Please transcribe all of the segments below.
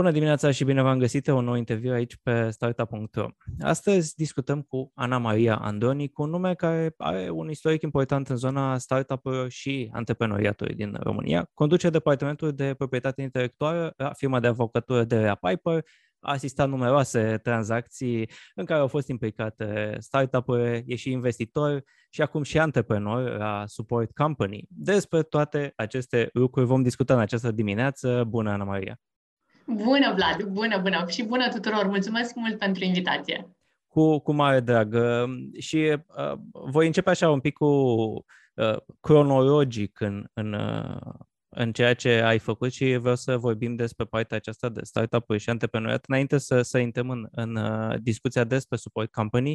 Bună dimineața și bine v-am găsit un nou interviu aici pe startup.ro. Astăzi discutăm cu Ana Maria Andoni, cu un nume care are un istoric important în zona startup și antreprenoriatului din România. Conduce departamentul de proprietate intelectuală la firma de avocatură de la Piper, a asistat numeroase tranzacții în care au fost implicate startup-uri, e și investitor și acum și antreprenor la Support Company. Despre toate aceste lucruri vom discuta în această dimineață. Bună, Ana Maria! Bună, Vlad! Bună, bună! Și bună tuturor! Mulțumesc mult pentru invitație! Cu, cu mare drag. Și uh, voi începe așa un pic cu uh, cronologic în, în, uh, în ceea ce ai făcut și vreau să vorbim despre partea aceasta de startup-uri și antreprenoriat înainte să, să intrăm în, în uh, discuția despre support company.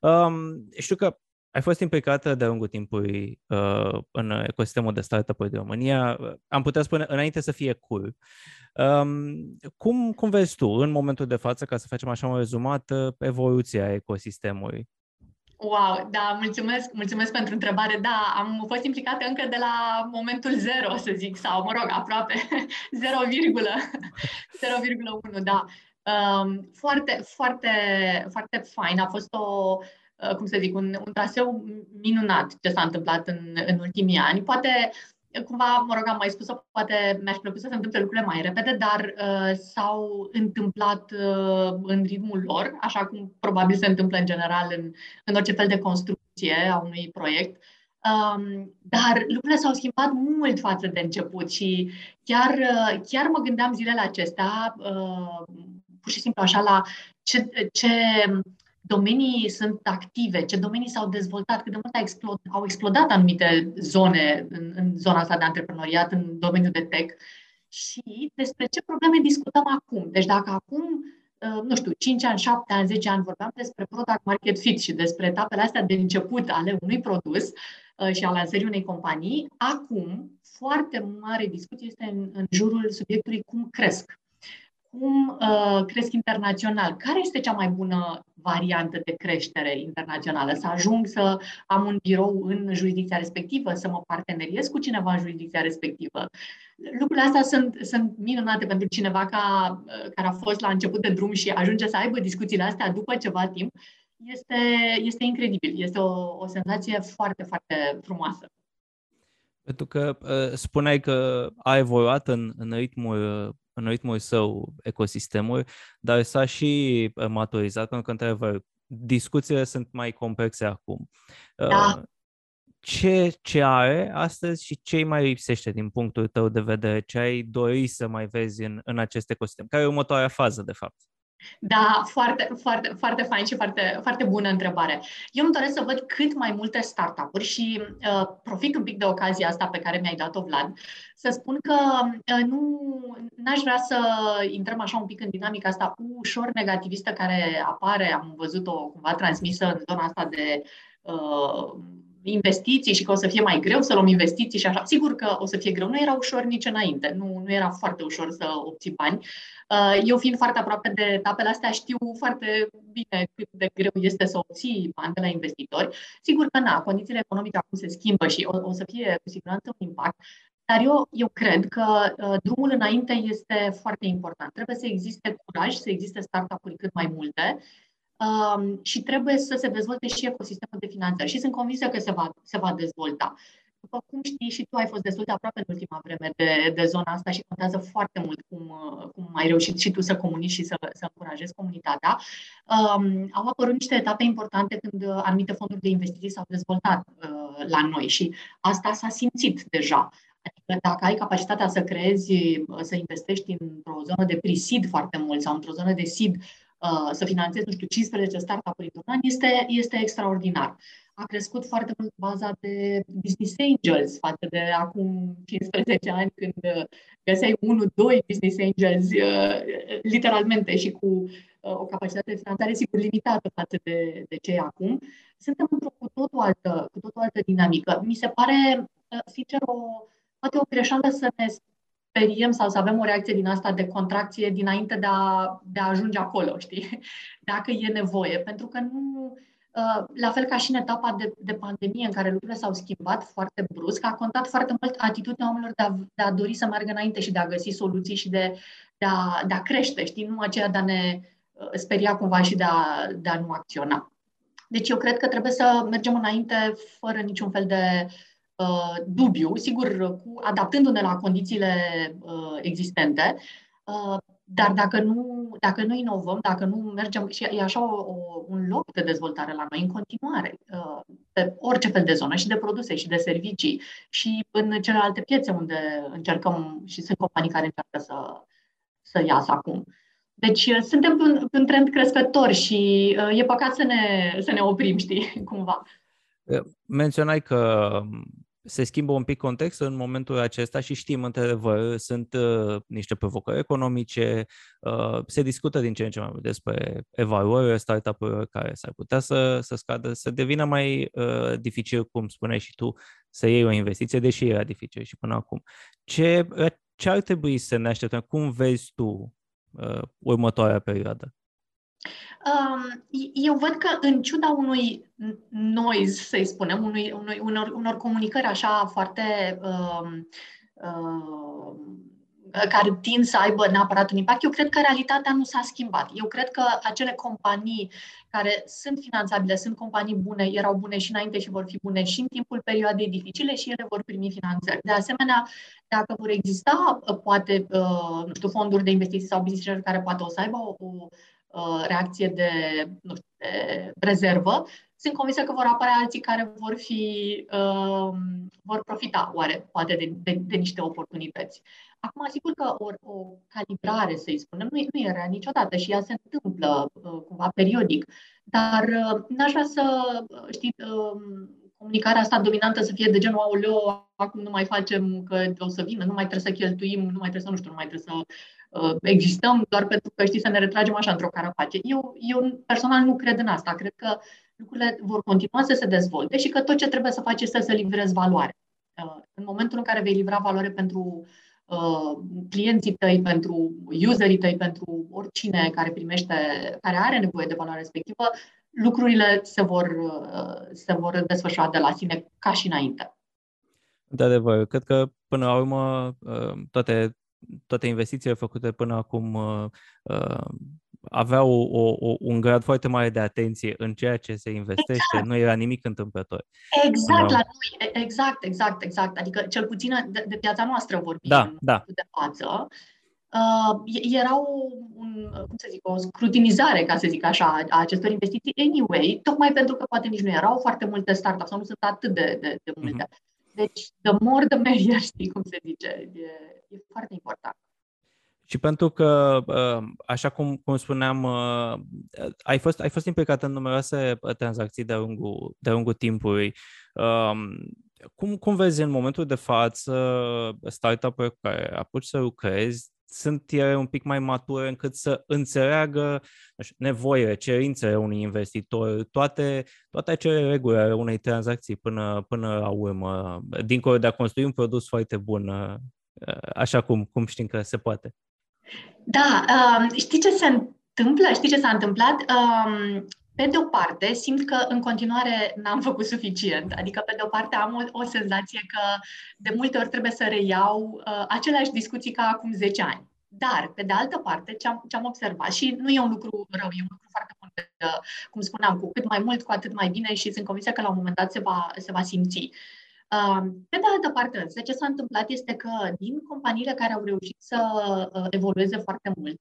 Um, știu că ai fost implicată de-a lungul timpului uh, în ecosistemul de startup-uri din România. Am putea spune înainte să fie cool. Um, cum, cum vezi tu, în momentul de față, ca să facem așa un rezumat, uh, evoluția ecosistemului? Wow, da, mulțumesc, mulțumesc pentru întrebare. Da, am fost implicată încă de la momentul zero, să zic, sau, mă rog, aproape 0,1, da. Um, foarte, foarte, foarte fain. A fost o, uh, cum să zic, un, un traseu minunat ce s-a întâmplat în, în ultimii ani. Poate cumva, mă rog, am mai spus-o, poate mi-aș plăcut să se întâmple lucrurile mai repede, dar uh, s-au întâmplat uh, în ritmul lor, așa cum probabil se întâmplă în general în, în orice fel de construcție a unui proiect. Um, dar lucrurile s-au schimbat mult față de început și chiar, uh, chiar mă gândeam zilele acestea, uh, pur și simplu așa, la ce, ce domenii sunt active, ce domenii s-au dezvoltat, cât de mult explod, au explodat anumite zone în, în zona asta de antreprenoriat, în domeniul de tech și despre ce probleme discutăm acum. Deci dacă acum, uh, nu știu, 5 ani, 7 ani, 10 ani vorbeam despre product market fit și despre etapele astea de început ale unui produs uh, și a lansării unei companii, acum foarte mare discuție este în, în jurul subiectului cum cresc cum uh, cresc internațional? Care este cea mai bună variantă de creștere internațională? Să ajung să am un birou în jurisdicția respectivă, să mă parteneriez cu cineva în jurisdicția respectivă. Lucrurile astea sunt, sunt minunate pentru cineva ca, uh, care a fost la început de drum și ajunge să aibă discuțiile astea după ceva timp. Este, este incredibil. Este o, o senzație foarte, foarte frumoasă. Pentru că uh, spuneai că a evoluat în, în ritmul uh, în ritmul său ecosistemul, dar s-a și uh, maturizat, pentru că, într-adevăr, discuțiile sunt mai complexe acum. Da. Uh, ce, ce are astăzi și ce mai lipsește din punctul tău de vedere? Ce ai dori să mai vezi în, în acest ecosistem? Care e următoarea fază, de fapt? Da, foarte, foarte, foarte fain și foarte, foarte bună întrebare. Eu îmi doresc să văd cât mai multe startup-uri și uh, profit un pic de ocazia asta pe care mi-ai dat-o, Vlad, să spun că uh, nu n-aș vrea să intrăm așa un pic în dinamica asta ușor negativistă care apare, am văzut-o cumva transmisă în zona asta de uh, investiții și că o să fie mai greu să luăm investiții și așa. Sigur că o să fie greu. Nu era ușor nici înainte. Nu, nu era foarte ușor să obții bani. Uh, eu fiind foarte aproape de etapele astea, știu foarte bine cât de greu este să obții bani de la investitori. Sigur că na, condițiile economice acum se schimbă și o, o să fie cu siguranță un impact, dar eu, eu cred că uh, drumul înainte este foarte important. Trebuie să existe curaj, să existe startup-uri cât mai multe um, și trebuie să se dezvolte și ecosistemul de finanțări. Și sunt convinsă că se va, se va dezvolta. După cum știi și tu ai fost destul de aproape în ultima vreme de, de zona asta și contează foarte mult cum, cum ai reușit și tu să comunici și să, să încurajezi comunitatea. Um, au apărut niște etape importante când anumite fonduri de investiții s-au dezvoltat uh, la noi și asta s-a simțit deja. Adică dacă ai capacitatea să creezi, să investești într-o zonă de pre-seed foarte mult sau într-o zonă de seed, uh, să finanțezi, nu știu, 15 startup-uri într-un an, este, este extraordinar a crescut foarte mult baza de business angels față de acum 15 ani când uh, găseai 1-2 business angels uh, literalmente și cu uh, o capacitate de finanțare sigur limitată față de, de cei acum. Suntem într-o cu totul altă, cu totul altă dinamică. Mi se pare, sincer, o, poate o greșeală să ne speriem sau să avem o reacție din asta de contracție dinainte de a, de a ajunge acolo, știi? Dacă e nevoie. Pentru că nu, Uh, la fel ca și în etapa de, de pandemie, în care lucrurile s-au schimbat foarte brusc, a contat foarte mult atitudinea oamenilor de a, de a dori să meargă înainte și de a găsi soluții și de, de, a, de a crește, știi, nu aceea de a ne uh, speria cumva și de a, de a nu acționa. Deci eu cred că trebuie să mergem înainte fără niciun fel de uh, dubiu, sigur, cu, adaptându-ne la condițiile uh, existente, uh, dar dacă nu, dacă nu inovăm, dacă nu mergem, și e așa o, o, un loc de dezvoltare la noi în continuare, uh, pe orice fel de zonă, și de produse, și de servicii, și în celelalte piețe unde încercăm, și sunt companii care încearcă să, să iasă acum. Deci uh, suntem pe un, pe un trend crescător și uh, e păcat să ne, să ne oprim, știi, cumva. Menționai că se schimbă un pic contextul în momentul acesta și știm, într-adevăr, sunt uh, niște provocări economice, uh, se discută din ce în ce mai mult despre evaluările startup-urilor care s-ar putea să, să scadă, să devină mai uh, dificil, cum spuneai și tu, să iei o investiție, deși era dificil și până acum. Ce, ce ar trebui să ne așteptăm? Cum vezi tu uh, următoarea perioadă? Um, eu văd că, în ciuda unui noise, să-i spunem, unui, unui, unor, unor comunicări așa foarte uh, uh, care tind să aibă neapărat un impact, eu cred că realitatea nu s-a schimbat. Eu cred că acele companii care sunt finanțabile, sunt companii bune, erau bune și înainte și vor fi bune și în timpul perioadei dificile și ele vor primi finanțări. De asemenea, dacă vor exista, poate, uh, nu știu, fonduri de investiții sau business care poate o să aibă o, o Uh, reacție de, nu știu, de rezervă, sunt convinsă că vor apărea alții care vor fi, uh, vor profita, oare, poate, de, de, de niște oportunități. Acum, sigur că o, o calibrare, să-i spunem, nu, nu era niciodată și ea se întâmplă uh, cumva periodic, dar uh, n-aș vrea să, uh, știi, uh, comunicarea asta dominantă să fie de genul, aoleo, acum nu mai facem că o să vină, nu mai trebuie să cheltuim, nu mai trebuie să, nu știu, nu mai trebuie să uh, existăm doar pentru că știi să ne retragem așa într-o carapace. Eu, eu personal nu cred în asta. Cred că lucrurile vor continua să se dezvolte și că tot ce trebuie să faci este să livrezi valoare. Uh, în momentul în care vei livra valoare pentru uh, clienții tăi, pentru userii tăi, pentru oricine care primește, care are nevoie de valoare respectivă, lucrurile se vor, uh, se vor desfășura de la sine ca și înainte. De adevăr, cred că până la urmă uh, toate, toate investițiile făcute până acum uh, aveau o, o, un grad foarte mare de atenție în ceea ce se investește, exact. nu era nimic întâmplător. Exact, la noi, exact, exact, exact. Adică cel puțin de, de piața noastră vorbim da, da. de față uh, erau un, cum să zic, o scrutinizare, ca să zic așa, a acestor investiții anyway, tocmai pentru că poate nici nu erau foarte multe startups sau nu sunt atât de, de, de multe. Mm-hmm. Deci, the more the merrier, știi cum se zice, e, e foarte important. Și pentru că, uh, așa cum, cum spuneam, uh, ai fost, ai fost implicat în numeroase tranzacții de-a lungul, de lungul timpului. Um, cum, cum vezi în momentul de față startup-uri care apuci să lucrezi, sunt ele un pic mai mature încât să înțeleagă știu, nevoile, cerințele unui investitor, toate, toate acele reguli ale unei tranzacții până, până la urmă, dincolo de a construi un produs foarte bun, așa cum, cum știm că se poate. Da, um, știi ce se întâmplă? Știi ce s-a întâmplat? Um, pe de o parte, simt că în continuare n-am făcut suficient. Adică, pe de o parte, am o, o senzație că de multe ori trebuie să reiau uh, aceleași discuții ca acum 10 ani. Dar, pe de altă parte, ce am, ce am observat, și nu e un lucru rău, e un lucru foarte bun, uh, cum spuneam, cu cât mai mult, cu atât mai bine și sunt convinsă că la un moment dat se va, se va simți. Uh, pe de altă parte, ce s-a întâmplat este că din companiile care au reușit să uh, evolueze foarte mult,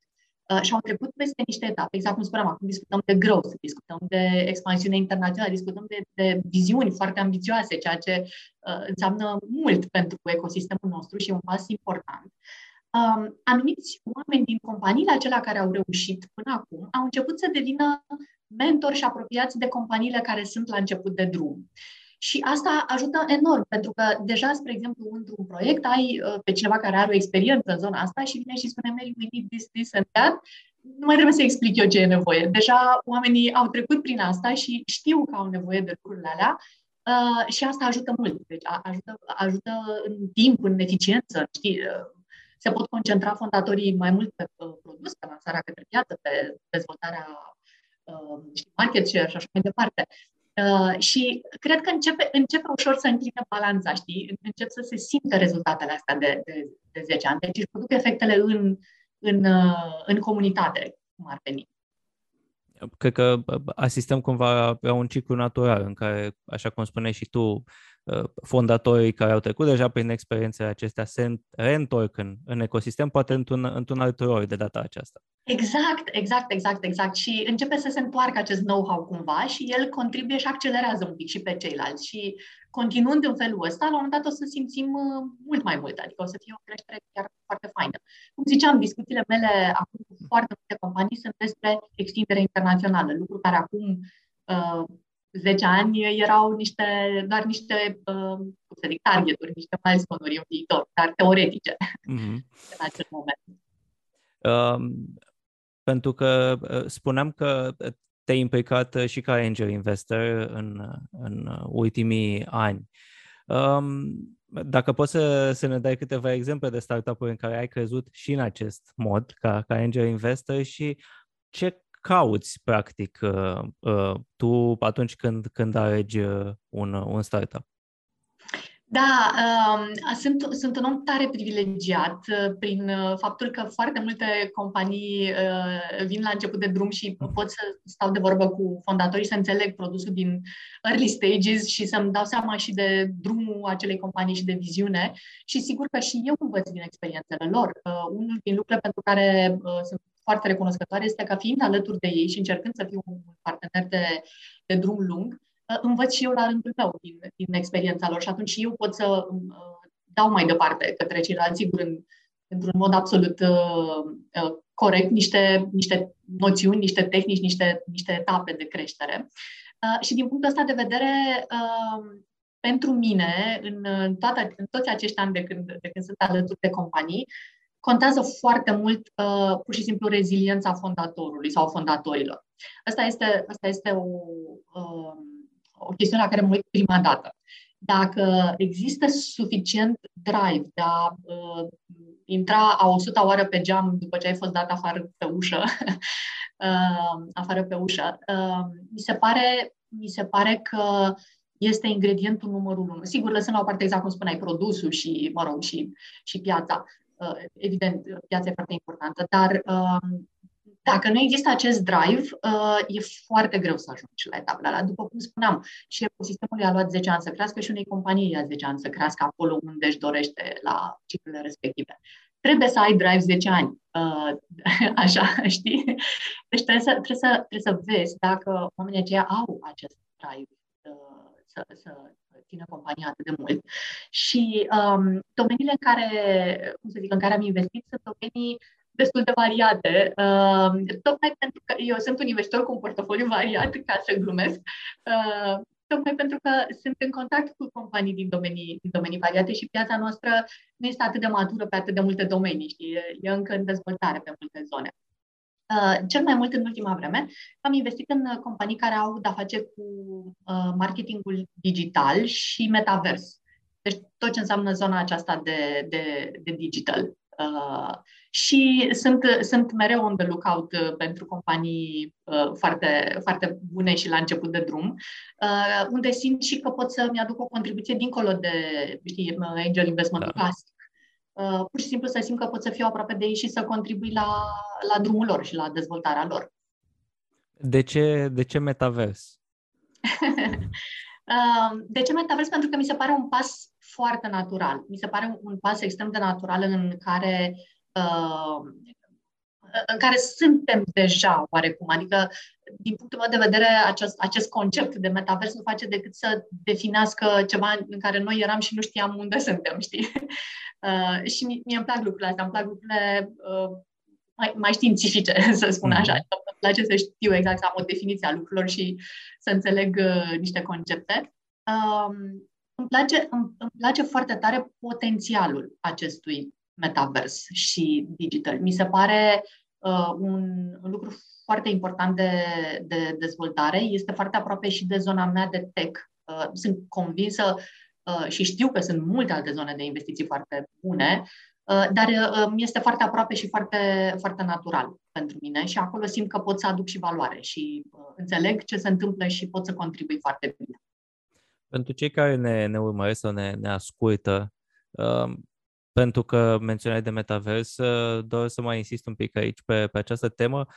Uh, și au trecut peste niște etape, exact cum spuneam, acum discutăm de growth, discutăm de expansiune internațională, discutăm de, de viziuni foarte ambițioase, ceea ce uh, înseamnă mult pentru ecosistemul nostru și e un pas important. Um, anumiți oameni din companiile acelea care au reușit până acum au început să devină mentori și apropiați de companiile care sunt la început de drum. Și asta ajută enorm, pentru că deja, spre exemplu, într-un proiect ai uh, pe cineva care are o experiență în zona asta și vine și spune, Mary, we need this, this and that. Nu mai trebuie să explic eu ce e nevoie. Deja oamenii au trecut prin asta și știu că au nevoie de lucrurile alea uh, și asta ajută mult. Deci ajută, ajută în timp, în eficiență. Știi? Uh, se pot concentra fondatorii mai mult pe uh, produs, pe lansarea către piață, pe dezvoltarea market share și așa mai departe. Uh, și cred că începe, începe ușor să încline balanța, știi? Încep să se simtă rezultatele astea de, de, de 10 ani. Deci își produc efectele în, în, uh, în comunitate, cum ar veni. Cred că asistăm cumva la un ciclu natural în care, așa cum spuneai și tu, Uh, fondatorii care au trecut deja prin experiențele acestea se reîntorc în, în ecosistem, poate într-un, într-un alt rol de data aceasta. Exact, exact, exact, exact. Și începe să se întoarcă acest know-how cumva și el contribuie și accelerează un pic și pe ceilalți. Și continuând în felul ăsta, la un moment dat o să simțim uh, mult mai mult, adică o să fie o creștere chiar foarte faină. Cum ziceam, discuțiile mele acum cu foarte multe companii sunt despre extindere internațională, lucru care acum uh, 10 ani erau niște, doar niște, uh, cum să zic, targeturi, niște milestone-uri în viitor, dar teoretice mm-hmm. în acel moment. Um, pentru că uh, spuneam că te-ai implicat uh, și ca angel investor în, în ultimii ani. Um, dacă poți să, să ne dai câteva exemple de startup-uri în care ai crezut și în acest mod, ca, ca angel investor și ce cauți, practic, uh, uh, tu atunci când, când alegi uh, un, un startup? Da, uh, sunt, sunt un om tare privilegiat uh, prin uh, faptul că foarte multe companii uh, vin la început de drum și pot să stau de vorbă cu fondatorii, să înțeleg produsul din early stages și să-mi dau seama și de drumul acelei companii și de viziune. Și sigur că și eu învăț din experiențele lor. Uh, unul din lucrurile pentru care uh, sunt foarte recunoscătoare este că fiind alături de ei și încercând să fiu un partener de, de drum lung, uh, învăț și eu la rândul meu din, din experiența lor și atunci și eu pot să uh, dau mai departe către ceilalți, sigur, în, într-un mod absolut uh, uh, corect, niște, niște noțiuni, niște tehnici, niște, niște etape de creștere. Uh, și din punctul ăsta de vedere, uh, pentru mine, în, toate, în toți acești ani de când, de când sunt alături de companii, contează foarte mult uh, pur și simplu reziliența fondatorului sau fondatorilor. Asta este, asta este o, uh, o chestiune la care mă uit prima dată. Dacă există suficient drive de a uh, intra a 100 oară pe geam după ce ai fost dat afară pe ușă, uh, afară pe ușă, uh, mi se pare, mi se pare că este ingredientul numărul unu. Sigur, lăsând la o parte exact cum spuneai, produsul și, mă rog, și, și piața. Uh, evident, piața e foarte importantă, dar um, dacă nu există acest drive, uh, e foarte greu să ajungi la etapele alea. După cum spuneam, și ecosistemul a luat 10 ani să crească și unei companii i-a 10 ani să crească acolo unde își dorește la ciclurile respective. Trebuie să ai drive 10 ani. Uh, așa, știi? Deci trebuie să, trebuie, să, trebuie să vezi dacă oamenii aceia au acest drive să, să țină compania atât de mult. Și um, domeniile în care, cum să zic, în care am investit sunt domenii destul de variate, uh, tocmai pentru că eu sunt un investitor cu un portofoliu variat, ca să glumesc, uh, tocmai pentru că sunt în contact cu companii din domenii, din domenii variate și piața noastră nu este atât de matură pe atât de multe domenii, știi? e încă în dezvoltare pe multe zone. Uh, cel mai mult în ultima vreme am investit în uh, companii care au de-a face cu uh, marketingul digital și metavers. Deci tot ce înseamnă zona aceasta de, de, de digital. Uh, și sunt, sunt mereu on the lookout uh, pentru companii uh, foarte, foarte bune și la început de drum, uh, unde simt și că pot să-mi aduc o contribuție dincolo de știi, angel investment da. clasic. Uh, pur și simplu să simt că pot să fiu aproape de ei și să contribui la, la drumul lor și la dezvoltarea lor. De ce, de ce metavers? Uh, de ce metavers? Pentru că mi se pare un pas foarte natural. Mi se pare un pas extrem de natural în care uh, în care suntem deja oarecum. Adică, din punctul meu de vedere, acest, acest concept de metavers nu face decât să definească ceva în care noi eram și nu știam unde suntem, știi? Uh, și mie, mie îmi plac lucrurile astea, îmi plac lucrurile uh, mai, mai științifice, să spun așa. Mm-hmm. Îmi place să știu exact, să am o definiție a lucrurilor și să înțeleg uh, niște concepte. Uh, îmi, place, îmi, îmi place foarte tare potențialul acestui metavers și digital. Mi se pare uh, un, un lucru foarte important de, de dezvoltare. Este foarte aproape și de zona mea de tech. Uh, sunt convinsă uh, și știu că sunt multe alte zone de investiții foarte bune, Uh, dar uh, mi este foarte aproape și foarte, foarte natural pentru mine și acolo simt că pot să aduc și valoare și uh, înțeleg ce se întâmplă și pot să contribui foarte bine. Pentru cei care ne, ne urmăresc sau ne, ne ascultă, uh, pentru că menționai de metavers, uh, doresc să mai insist un pic aici pe, pe această temă, uh,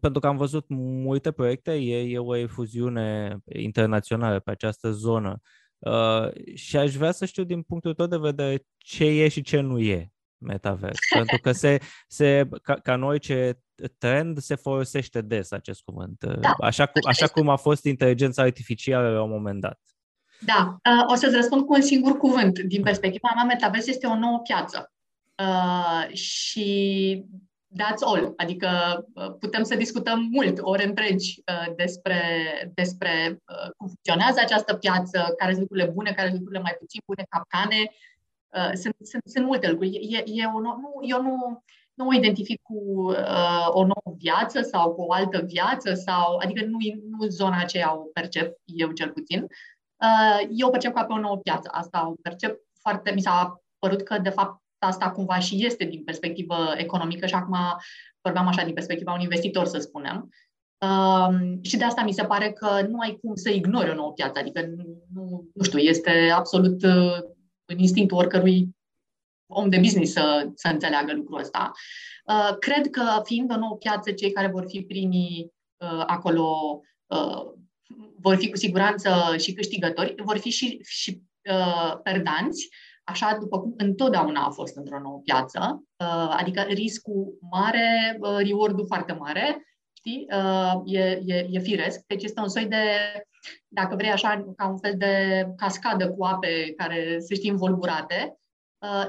pentru că am văzut multe proiecte, e, e o efuziune internațională pe această zonă. Uh, și aș vrea să știu din punctul tău de vedere ce e și ce nu e metavers. Pentru că se, se ca, ca noi ce trend se folosește des acest cuvânt. Da. Așa, cum, așa cum a fost inteligența artificială la un moment dat. Da, uh, o să-ți răspund cu un singur cuvânt. Din perspectiva mea, metavers este o nouă piață. Uh, și that's all. Adică uh, putem să discutăm mult, ore întregi, uh, despre, despre uh, cum funcționează această piață, care sunt lucrurile bune, care sunt lucrurile mai puțin bune, capcane. Sunt, sunt, sunt multe lucruri. E, e o, nu, eu nu, nu o identific cu uh, o nouă viață sau cu o altă viață, sau, adică nu, nu zona aceea o percep eu cel puțin. Uh, eu o percep ca pe o nouă piață. Asta o percep foarte, mi s-a părut că de fapt asta cumva și este din perspectivă economică și acum vorbeam așa din perspectiva un investitor, să spunem. Um, și de asta mi se pare că nu ai cum să ignori o nouă piață, adică nu, nu știu, este absolut uh, în instinctul oricărui om de business să, să înțeleagă lucrul ăsta. Uh, cred că fiind o nouă piață, cei care vor fi primii uh, acolo uh, vor fi cu siguranță și câștigători, vor fi și, și uh, perdanți, așa după cum întotdeauna a fost într-o nouă piață, uh, adică riscul mare, uh, reward-ul foarte mare, știi, uh, e, e, e firesc. Deci este un soi de, dacă vrei așa, ca un fel de cascadă cu ape care se știi învolburate,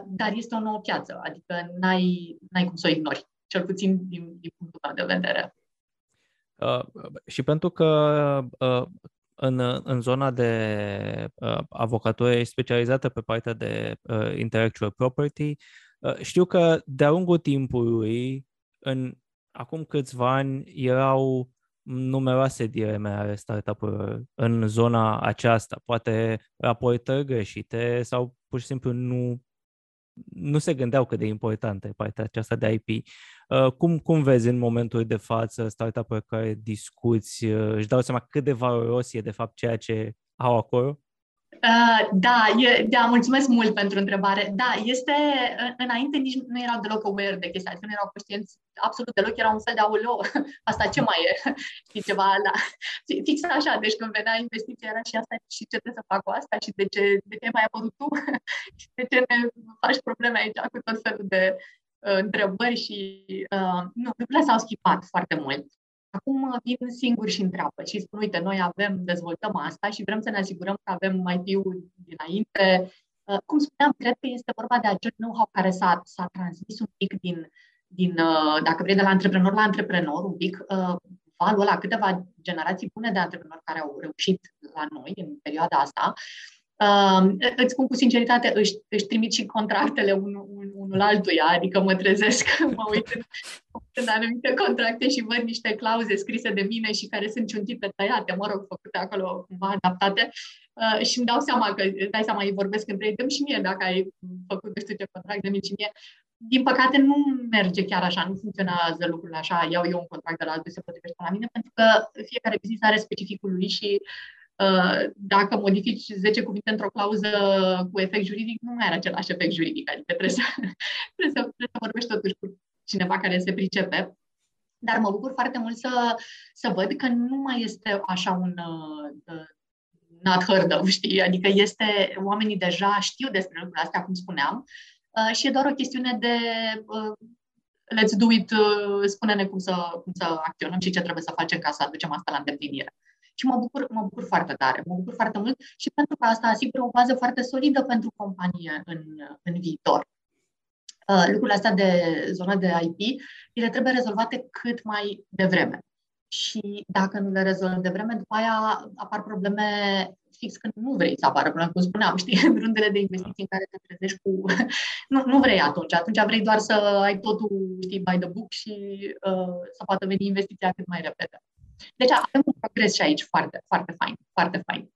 dar este o nouă piață, adică n-ai, n-ai cum să o ignori, cel puțin din, din punctul meu de vedere. Uh, și pentru că uh, în, în zona de uh, avocatură specializată pe partea de uh, intellectual property. Uh, știu că de-a lungul timpului, în acum câțiva ani, erau numeroase dileme ale startup-urilor în zona aceasta. Poate raportări greșite sau pur și simplu nu nu se gândeau cât de importantă e partea aceasta de IP. Uh, cum, cum vezi în momentul de față startup-uri care discuți, uh, își dau seama cât de valoros e de fapt ceea ce au acolo? Uh, da, e, da, mulțumesc mult pentru întrebare. Da, este, înainte nici nu erau deloc aware de chestia asta, nu erau conștienți absolut deloc, era un fel de auleo, asta ce mai e, știi, ceva la, fix așa, deci când venea investiția era și asta și ce trebuie să fac cu asta și de ce, de ce mai apărut tu și de ce ne faci probleme aici cu tot felul de uh, întrebări și uh, nu, lucrurile s-au schimbat foarte mult. Acum vin singuri și întreabă și spun, uite, noi avem, dezvoltăm asta și vrem să ne asigurăm că avem mai ul dinainte. Uh, cum spuneam, cred că este vorba de acel know-how care s-a, s-a transmis un pic din, din, uh, dacă vrei, de la antreprenor la antreprenor, un pic uh, valul ăla, câteva generații bune de antreprenori care au reușit la noi în perioada asta, Uh, îți spun cu sinceritate, își, își trimit și contractele unul, un, unul altuia, adică mă trezesc, mă uit în, în anumite contracte și văd niște clauze scrise de mine și care sunt ciuntite, tăiate, mă rog, făcute acolo, cumva adaptate uh, și îmi dau seama că, dai seama, îi vorbesc între ei, dăm și mie dacă ai făcut nu știu ce contract de și mie. Din păcate nu merge chiar așa, nu funcționează lucrurile așa, iau eu un contract de la altul, se potrivește la mine, pentru că fiecare business are specificul lui și Uh, dacă modifici 10 cuvinte într-o clauză cu efect juridic, nu mai are același efect juridic. Adică trebuie să, trebuie să, trebuie să vorbești totuși cu cineva care se pricepe. Dar mă bucur foarte mult să, să văd că nu mai este așa un uh, not heard of, știi? Adică este, oamenii deja știu despre lucrurile astea, cum spuneam, uh, și e doar o chestiune de uh, let's do it, uh, spune-ne cum să, cum să acționăm și ce trebuie să facem ca să aducem asta la îndeplinire și mă bucur, mă bucur foarte tare, mă bucur foarte mult și pentru că asta asigură o bază foarte solidă pentru companie în, în viitor. Uh, lucrurile astea de zona de IP, ele trebuie rezolvate cât mai devreme. Și dacă nu le rezolvi de vreme, după aia apar probleme fix când nu vrei să apară probleme, cum spuneam, știi, în rândele de investiții în care te trezești cu... nu, nu vrei atunci, atunci vrei doar să ai totul, știi, by the book și uh, să poată veni investiția cât mai repede. Deci avem un progres și aici foarte, foarte fain, foarte fain.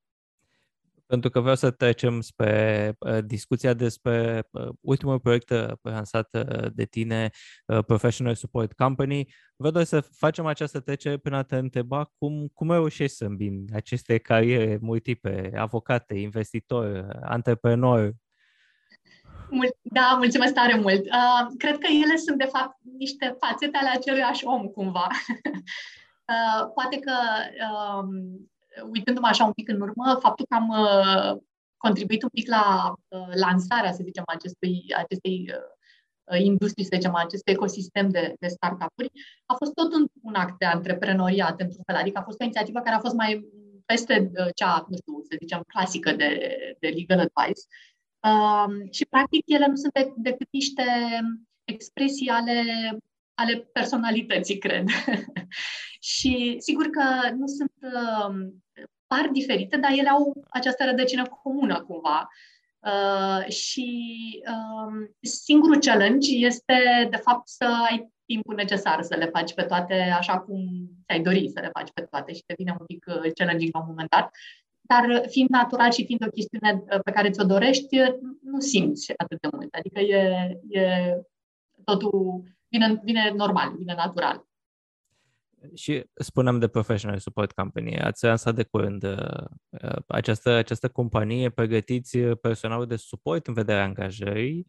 Pentru că vreau să trecem spre uh, discuția despre uh, ultimul proiect uh, lansat de tine, Professional Support Company. Vreau doar să facem această trecere până a te întreba cum, cum reușești să îmbini aceste cariere multiple, avocate, investitor, antreprenor. Da, mulțumesc tare mult. Uh, cred că ele sunt, de fapt, niște fațete ale aceluiași om, cumva. uh, poate că uh, uitându-mă așa un pic în urmă, faptul că am uh, contribuit un pic la uh, lansarea, să zicem, acestui, acestei uh, industrii, să zicem, acestui ecosistem de, de startup-uri, a fost tot un, un act de antreprenoriat, într-un fel. Adică a fost o inițiativă care a fost mai peste cea, nu știu, să zicem, clasică de, de legal advice. Uh, și, practic, ele nu sunt decât niște expresii ale ale personalității, cred. și sigur că nu sunt uh, par diferite, dar ele au această rădăcină comună cumva. Uh, și uh, singurul challenge este, de fapt, să ai timpul necesar să le faci pe toate așa cum ți-ai dori să le faci pe toate și devine un pic uh, challenging la un moment dat. Dar fiind natural și fiind o chestiune uh, pe care ți-o dorești, nu simți atât de mult. Adică e, e totul vine, vine normal, vine natural. Și spunem de Professional Support Company. Ați lansat de curând uh, uh, această, această companie, pregătiți personalul de suport în vederea angajării.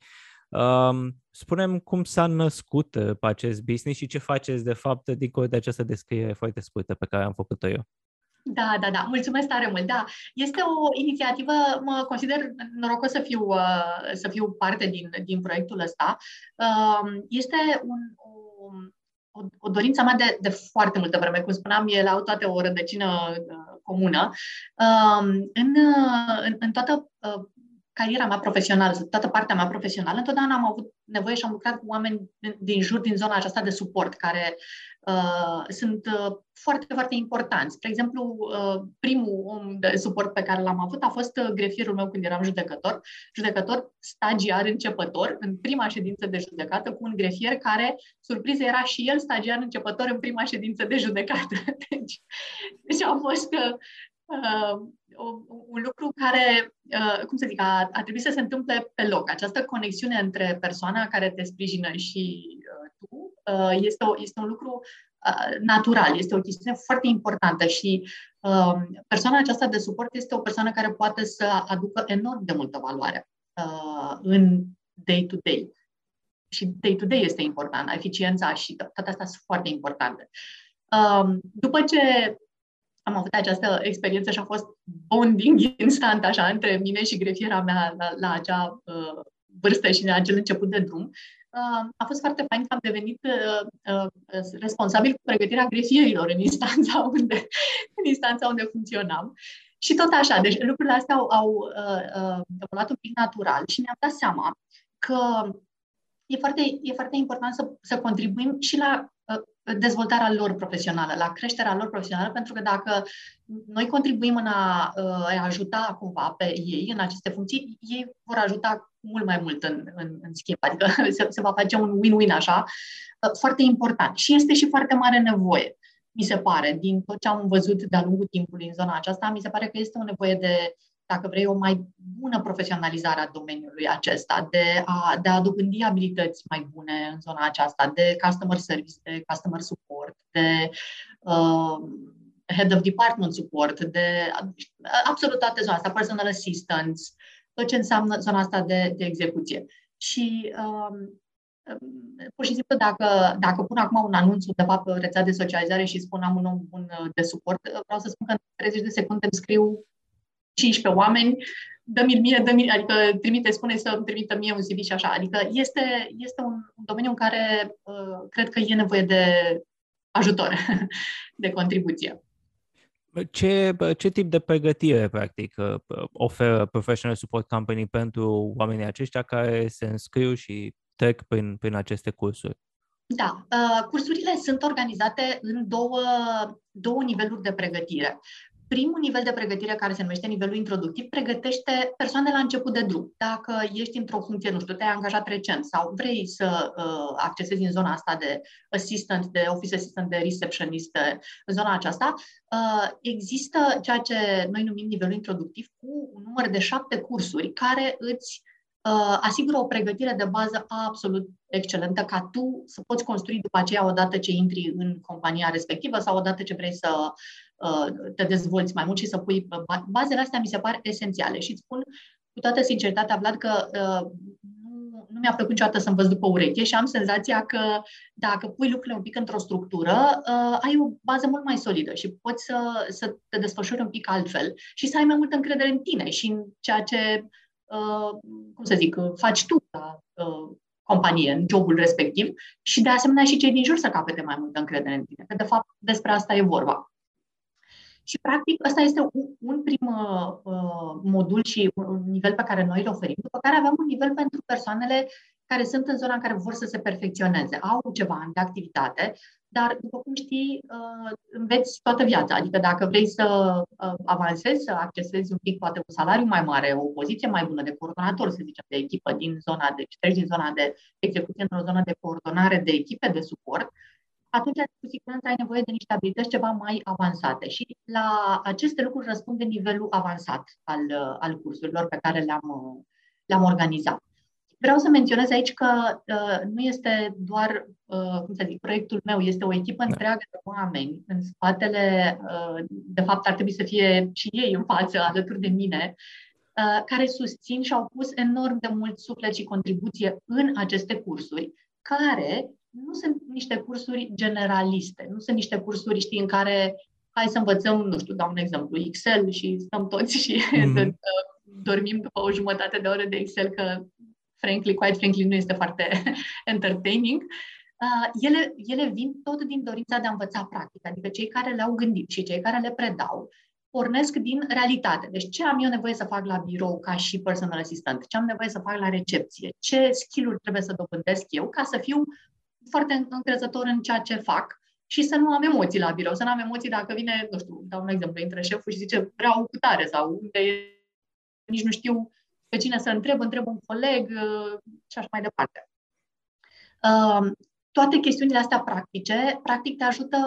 Um, spunem cum s-a născut uh, pe acest business și ce faceți de fapt dincolo de această descriere foarte scurtă pe care am făcut-o eu. Da, da, da. Mulțumesc tare mult. Da, este o inițiativă, mă consider norocos să fiu, uh, să fiu parte din, din proiectul ăsta. Um, este un, o, o dorință mea de, de foarte multă vreme. Cum spuneam, ele au toate o rădăcină uh, comună. Um, în, uh, în, în toată cariera mea profesională, toată partea mea profesională, întotdeauna am avut nevoie și am lucrat cu oameni din jur, din zona aceasta de suport, care uh, sunt uh, foarte, foarte importanți. Spre exemplu, uh, primul om de suport pe care l-am avut a fost uh, grefierul meu când eram judecător, judecător stagiar începător în prima ședință de judecată cu un grefier care, surpriză, era și el stagiar începător în prima ședință de judecată. Deci, deci a fost uh, uh, un lucru care, uh, cum să zic, a, a trebuit să se întâmple pe loc. Această conexiune între persoana care te sprijină și uh, tu uh, este, o, este un lucru uh, natural, este o chestiune foarte importantă și uh, persoana aceasta de suport este o persoană care poate să aducă enorm de multă valoare uh, în day-to-day. Și day-to-day este important, eficiența și toate astea sunt foarte importante. Uh, după ce am avut această experiență și a fost bonding instant așa între mine și grefiera mea la, la acea uh, vârstă și la acel început de drum. Uh, a fost foarte fain că am devenit uh, uh, responsabil cu pregătirea grefierilor în instanța unde, în instanța unde funcționam. Și tot așa, deci lucrurile astea au, au uh, uh, evoluat un pic natural și mi-am dat seama că e foarte, e foarte important să, să contribuim și la dezvoltarea lor profesională, la creșterea lor profesională, pentru că dacă noi contribuim în a, a ajuta cumva pe ei în aceste funcții, ei vor ajuta mult mai mult în, în, în schimb. Adică se, se va face un win-win așa, foarte important. Și este și foarte mare nevoie, mi se pare, din tot ce am văzut de-a lungul timpului în zona aceasta, mi se pare că este o nevoie de dacă vrei, o mai bună profesionalizare a domeniului acesta, de a, de a dobândi abilități mai bune în zona aceasta, de customer service, de customer support, de uh, head of department support, de absolut toate zona asta, personal assistance, tot ce înseamnă zona asta de, de execuție. Și um, pur și simplu, dacă, dacă pun acum un anunț undeva pe rețea de socializare și spun am un om bun de suport, vreau să spun că în 30 de secunde îmi scriu 15 oameni, dă-mi mie, dă-mi, adică trimite, spune să îmi trimită mie un CV și așa. Adică este, este un, un domeniu în care uh, cred că e nevoie de ajutor, de contribuție. Ce, ce tip de pregătire, practic, uh, oferă Professional Support Company pentru oamenii aceștia care se înscriu și trec prin, prin aceste cursuri? Da, uh, cursurile sunt organizate în două, două niveluri de pregătire. Primul nivel de pregătire, care se numește nivelul introductiv, pregătește persoane la început de drum. Dacă ești într-o funcție, nu știu, te-ai angajat recent sau vrei să uh, accesezi în zona asta de assistant, de office assistant, de receptionist, în zona aceasta, uh, există ceea ce noi numim nivelul introductiv cu un număr de șapte cursuri care îți uh, asigură o pregătire de bază absolut excelentă ca tu să poți construi după aceea odată ce intri în compania respectivă sau odată ce vrei să uh, te dezvolți mai mult și să pui bazele astea mi se par esențiale. Și îți spun cu toată sinceritatea, Vlad, că uh, nu, nu mi-a plăcut niciodată să învăț după ureche și am senzația că dacă pui lucrurile un pic într-o structură, uh, ai o bază mult mai solidă și poți să, să te desfășori un pic altfel și să ai mai multă încredere în tine și în ceea ce Uh, cum să zic, faci tu la uh, companie, în jobul respectiv și de asemenea și cei din jur să capete mai multă încredere în tine, că de fapt despre asta e vorba. Și practic ăsta este un, un prim uh, modul și un nivel pe care noi îl oferim, după care avem un nivel pentru persoanele care sunt în zona în care vor să se perfecționeze, au ceva ani de activitate, dar, după cum știi, uh, înveți toată viața. Adică dacă vrei să uh, avansezi, să accesezi un pic, poate un salariu mai mare, o poziție mai bună de coordonator, să zicem, de echipă din zona de, treci din zona de execuție într-o zonă de coordonare de echipe de suport, atunci, cu siguranță, ai nevoie de niște abilități ceva mai avansate. Și la aceste lucruri răspunde nivelul avansat al, uh, al cursurilor pe care le-am, le-am organizat. Vreau să menționez aici că uh, nu este doar, uh, cum să zic, proiectul meu, este o echipă da. întreagă de oameni în spatele, uh, de fapt ar trebui să fie și ei în față, alături de mine, uh, care susțin și au pus enorm de mult suflet și contribuție în aceste cursuri, care nu sunt niște cursuri generaliste, nu sunt niște cursuri, știi, în care hai să învățăm, nu știu, dau un exemplu, Excel și stăm toți și mm-hmm. dormim după o jumătate de oră de Excel că frankly, quite frankly, nu este foarte entertaining, uh, ele, ele vin tot din dorința de a învăța practic, adică cei care le-au gândit și cei care le predau pornesc din realitate. Deci ce am eu nevoie să fac la birou ca și personal assistant, ce am nevoie să fac la recepție, ce skill-uri trebuie să dobândesc eu ca să fiu foarte încrezător în ceea ce fac și să nu am emoții la birou, să nu am emoții dacă vine, nu știu, dau un exemplu, intră șeful și zice vreau cutare sau unde nici nu știu pe cine să întreb, întreb un coleg uh, și așa mai departe. Um, toate chestiunile astea practice, practic te ajută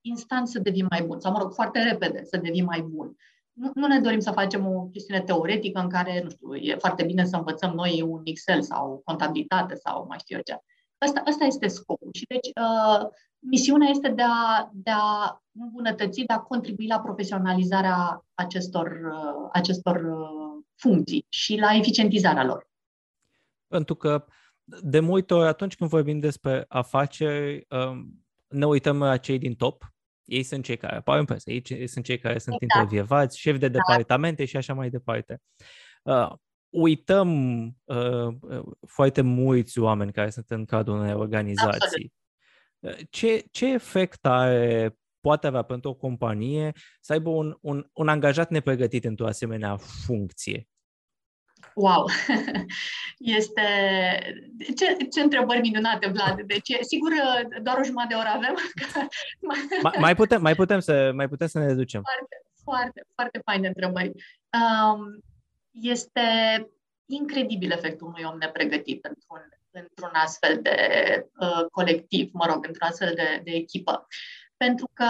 instant să devii mai bun, sau mă rog, foarte repede să devii mai bun. Nu, nu ne dorim să facem o chestiune teoretică în care, nu știu, e foarte bine să învățăm noi un Excel sau contabilitate sau mai știu eu ce. Asta, asta este scopul. Și deci uh, misiunea este de a, de a îmbunătăți, de a contribui la profesionalizarea acestor, uh, acestor uh, funcții și la eficientizarea lor. Pentru că de multe ori atunci când vorbim despre afaceri, um, ne uităm la cei din top. Ei sunt cei care apar în presă, ei sunt cei care sunt exact. intervievați, șefi de da. departamente da. și așa mai departe. Uh, uităm uh, foarte mulți oameni care sunt în cadrul unei organizații. Absolut. Uh, ce, ce efect are poate avea pentru o companie să aibă un, un, un angajat nepregătit într-o asemenea funcție? Wow! Este... Ce, ce întrebări minunate, Vlad! Deci, sigur, doar o jumătate de oră avem. mai, mai, putem, mai, putem să, mai putem să ne ducem. Foarte, foarte, foarte faine întrebări. Um, este incredibil efectul unui om nepregătit într-un, într-un astfel de uh, colectiv, mă rog, într-un astfel de, de echipă pentru că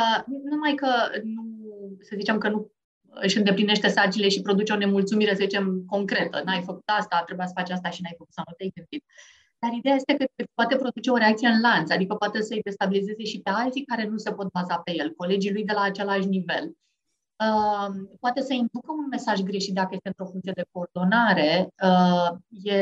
numai că nu, să zicem că nu își îndeplinește sarcile și produce o nemulțumire, să zicem, concretă. N-ai făcut asta, trebuia să faci asta și n-ai făcut sau nu te-ai gândit. Dar ideea este că poate produce o reacție în lanț, adică poate să-i destabilizeze și pe alții care nu se pot baza pe el, colegii lui de la același nivel. Uh, poate să inducă un mesaj greșit dacă este într-o funcție de coordonare, uh, e,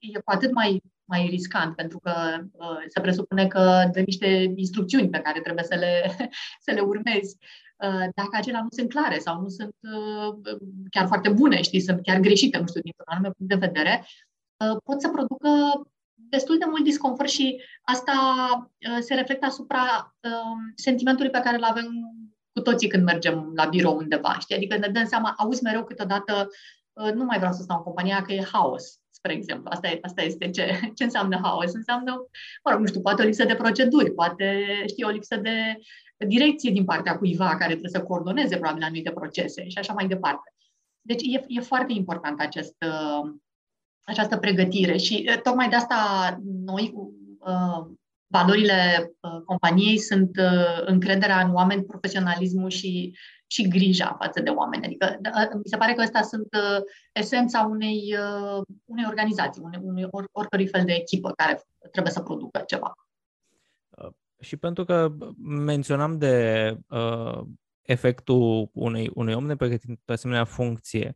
e cu atât mai mai riscant, pentru că uh, se presupune că dă niște instrucțiuni pe care trebuie să le, să le urmezi. Uh, dacă acelea nu sunt clare sau nu sunt uh, chiar foarte bune, știi, sunt chiar greșite, nu știu, dintr-un anume punct de vedere, uh, pot să producă destul de mult disconfort și asta uh, se reflectă asupra uh, sentimentului pe care îl avem cu toții când mergem la birou undeva, știi? Adică ne dăm seama, auzi mereu câteodată, uh, nu mai vreau să stau în compania, că e haos spre exemplu. Asta, e, asta este ce, ce înseamnă haos. Înseamnă, mă rog, nu știu, poate o lipsă de proceduri, poate, știu, o lipsă de direcție din partea cuiva care trebuie să coordoneze probabil anumite procese și așa mai departe. Deci e, e foarte important acest, uh, această pregătire și uh, tocmai de asta noi, uh, valorile companiei sunt încrederea în oameni, profesionalismul și, și grija față de oameni. Adică mi se pare că astea sunt esența unei, unei organizații, unei, unei or, oricărui fel de echipă care trebuie să producă ceva. Și pentru că menționam de uh, efectul unei, unei om nepregătit pe asemenea funcție,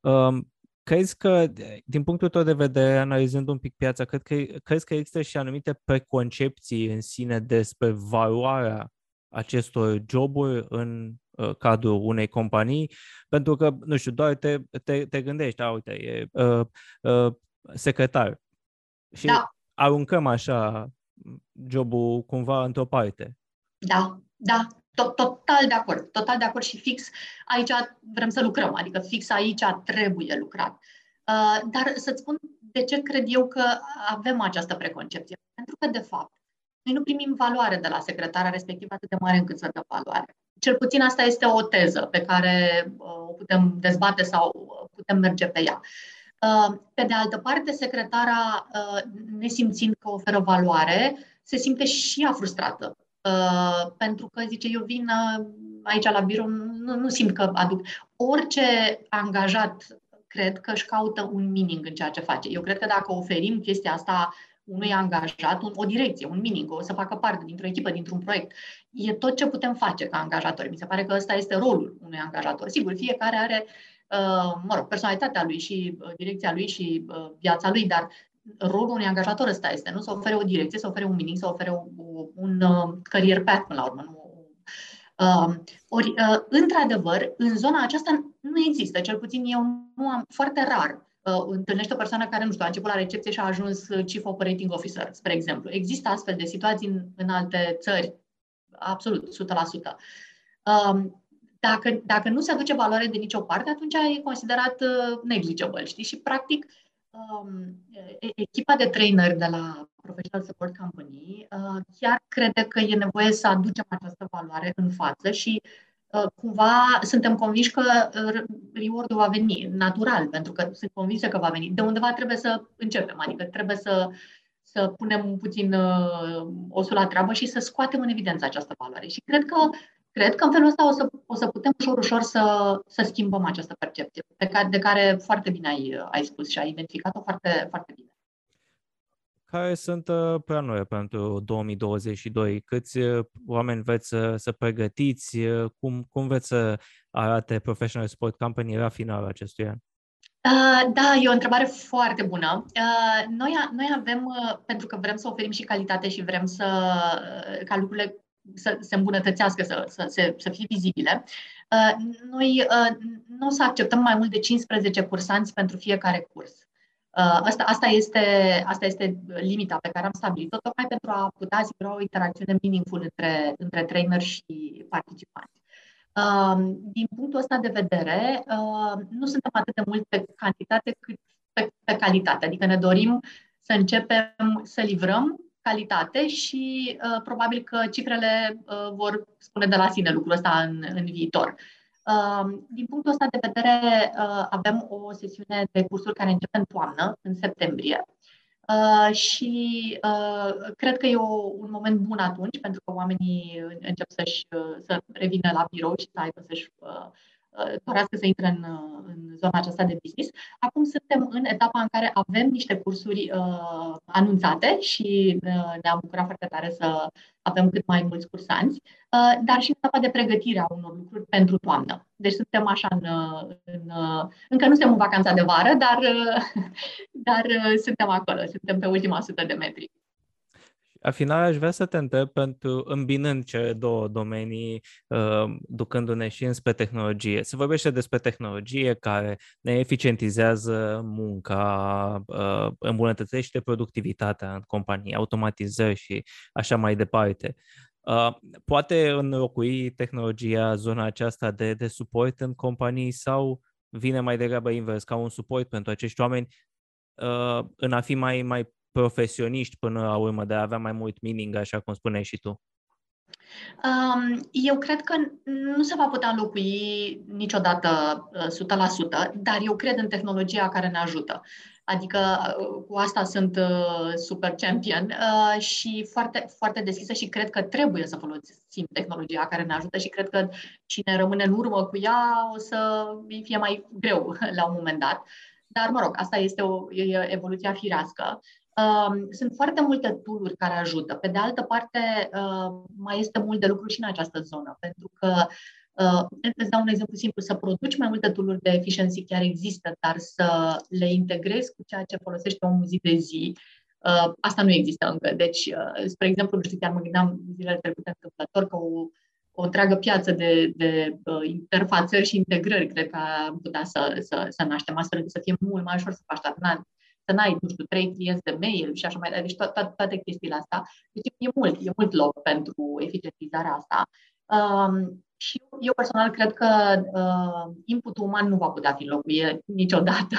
uh, crezi că, din punctul tău de vedere, analizând un pic piața, cred că, crezi că există și anumite preconcepții în sine despre valoarea acestor joburi în uh, cadrul unei companii? Pentru că, nu știu, doar te, te, te gândești, a, uite, e uh, uh, secretar. Și da. aruncăm așa jobul cumva într-o parte. Da, da, tot, total de acord, total de acord și fix aici vrem să lucrăm, adică fix aici trebuie lucrat. Uh, dar să-ți spun de ce cred eu că avem această preconcepție. Pentru că, de fapt, noi nu primim valoare de la secretara respectivă atât de mare încât să dă valoare. Cel puțin asta este o teză pe care uh, o putem dezbate sau uh, putem merge pe ea. Uh, pe de altă parte, secretara, uh, nesimțind că oferă valoare, se simte și ea frustrată. Uh, pentru că zice, eu vin aici la birou, nu, nu simt că aduc. Orice angajat cred că își caută un meaning în ceea ce face. Eu cred că dacă oferim chestia asta unui angajat, un, o direcție, un meaning, o să facă parte dintr-o echipă, dintr-un proiect, e tot ce putem face ca angajatori. Mi se pare că ăsta este rolul unui angajator. Sigur, fiecare are uh, Uh, mă rog, personalitatea lui și uh, direcția lui și uh, viața lui, dar rolul unui angajator ăsta este, nu? Să ofere o direcție, să ofere un meaning, să ofere un career path până la urmă. Nu? ori, într-adevăr, în zona aceasta nu există, cel puțin eu nu am, foarte rar întâlnește o persoană care, nu știu, a început la recepție și a ajuns Chief Operating Officer, spre exemplu. Există astfel de situații în, în alte țări, absolut, 100%. Dacă, dacă nu se aduce valoare de nicio parte, atunci e considerat uh, negligible, știi? Și, practic, um, echipa de trainer de la Professional Support Company uh, chiar crede că e nevoie să aducem această valoare în față și uh, cumva suntem convinși că uh, reward-ul va veni natural, pentru că sunt convinsă că va veni. De undeva trebuie să începem, adică trebuie să, să punem puțin uh, osul la treabă și să scoatem în evidență această valoare. Și cred că Cred că în felul ăsta o să, o să putem ușor, ușor să, să schimbăm această percepție, pe care, de care foarte bine ai, ai spus și ai identificat-o foarte, foarte bine. Care sunt uh, planurile pentru 2022? Câți uh, oameni veți să, să pregătiți? Uh, cum, cum veți să arate Professional Sport Company la finalul acestui an? Uh, da, e o întrebare foarte bună. Uh, noi, noi avem, uh, pentru că vrem să oferim și calitate și vrem să, ca lucrurile să se îmbunătățească, să, să, să, să fie vizibile. Uh, noi uh, nu o să acceptăm mai mult de 15 cursanți pentru fiecare curs. Uh, asta, asta, este, asta este limita pe care am stabilit-o, tocmai pentru a putea asigura o interacțiune meaningful între, între trainer și participanți. Din punctul ăsta de vedere, nu suntem atât de mult pe cantitate cât pe, pe calitate. Adică ne dorim să începem să livrăm calitate și uh, probabil că cifrele uh, vor spune de la sine lucrul ăsta în, în viitor. Uh, din punctul ăsta de vedere, uh, avem o sesiune de cursuri care începe în toamnă, în septembrie. Uh, și uh, cred că e o, un moment bun atunci, pentru că oamenii încep să-și, uh, să revină la birou și să aibă să-și uh, Uh, dorească să intre în, uh, în zona aceasta de business. Acum suntem în etapa în care avem niște cursuri uh, anunțate și uh, ne-am bucurat foarte tare să avem cât mai mulți cursanți, uh, dar și în etapa de pregătire a unor lucruri pentru toamnă. Deci suntem așa în, uh, în încă nu suntem în vacanța de vară, dar, dar suntem acolo, suntem pe ultima sută de metri. La final aș vrea să te întreb pentru îmbinând cele două domenii, uh, ducându-ne și înspre tehnologie. Se vorbește despre tehnologie care ne eficientizează munca, uh, îmbunătățește productivitatea în companii, automatizări și așa mai departe. Uh, poate înlocui tehnologia zona aceasta de, de suport în companii sau vine mai degrabă invers, ca un suport pentru acești oameni uh, în a fi mai, mai profesioniști până la urmă, de a avea mai mult meaning, așa cum spuneai și tu? Eu cred că nu se va putea înlocui niciodată 100%, dar eu cred în tehnologia care ne ajută. Adică uh, cu asta sunt uh, super champion uh, și foarte, foarte deschisă și cred că trebuie să folosim tehnologia care ne ajută și cred că cine rămâne în urmă cu ea o să fie mai greu la un moment dat. Dar, mă rog, asta este o e evoluția firească. Um, sunt foarte multe tool care ajută. Pe de altă parte, mai este mult de lucru și în această zonă, pentru că Uh, îți dau un exemplu simplu, să produci mai multe tooluri de efficiency chiar există, dar să le integrezi cu ceea ce folosește omul zi de zi, uh, asta nu există încă. Deci, uh, spre exemplu, nu știu, chiar mă gândeam zilele trecute întâmplător că o, o întreagă piață de, de uh, interfațări și integrări cred că am putea să, să, să naștem astfel încât să fie mult mai ușor să faci toată să n-ai, nu știu, trei clienți de mail și așa mai departe, deci to- to- toate chestiile astea. Deci e mult, e mult loc pentru eficientizarea asta. Um, și eu personal cred că uh, inputul uman nu va putea fi înlocuit niciodată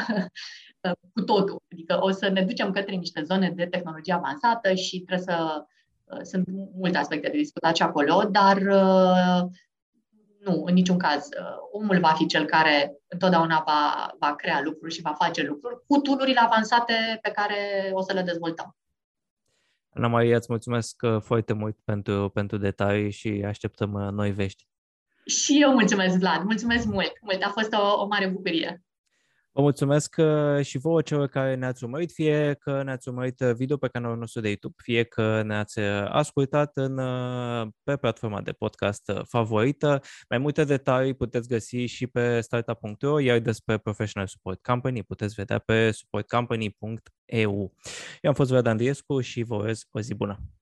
uh, cu totul. Adică o să ne ducem către niște zone de tehnologie avansată și trebuie să uh, sunt multe aspecte de discutat și acolo, dar uh, nu, în niciun caz. Uh, omul va fi cel care întotdeauna va, va crea lucruri și va face lucruri cu tool avansate pe care o să le dezvoltăm. Ana Maria, îți mulțumesc uh, foarte mult pentru, pentru detalii și așteptăm uh, noi vești. Și eu mulțumesc, Vlad. Mulțumesc mult. mult. A fost o, o mare bucurie. Vă mulțumesc uh, și vouă celor care ne-ați urmărit, fie că ne-ați urmărit uh, video pe canalul nostru de YouTube, fie că ne-ați uh, ascultat în, pe platforma de podcast favorită. Mai multe detalii puteți găsi și pe startup.ro, iar despre Professional Support Company puteți vedea pe supportcompany.eu. Eu am fost Vlad Andriescu și vă urez o zi bună!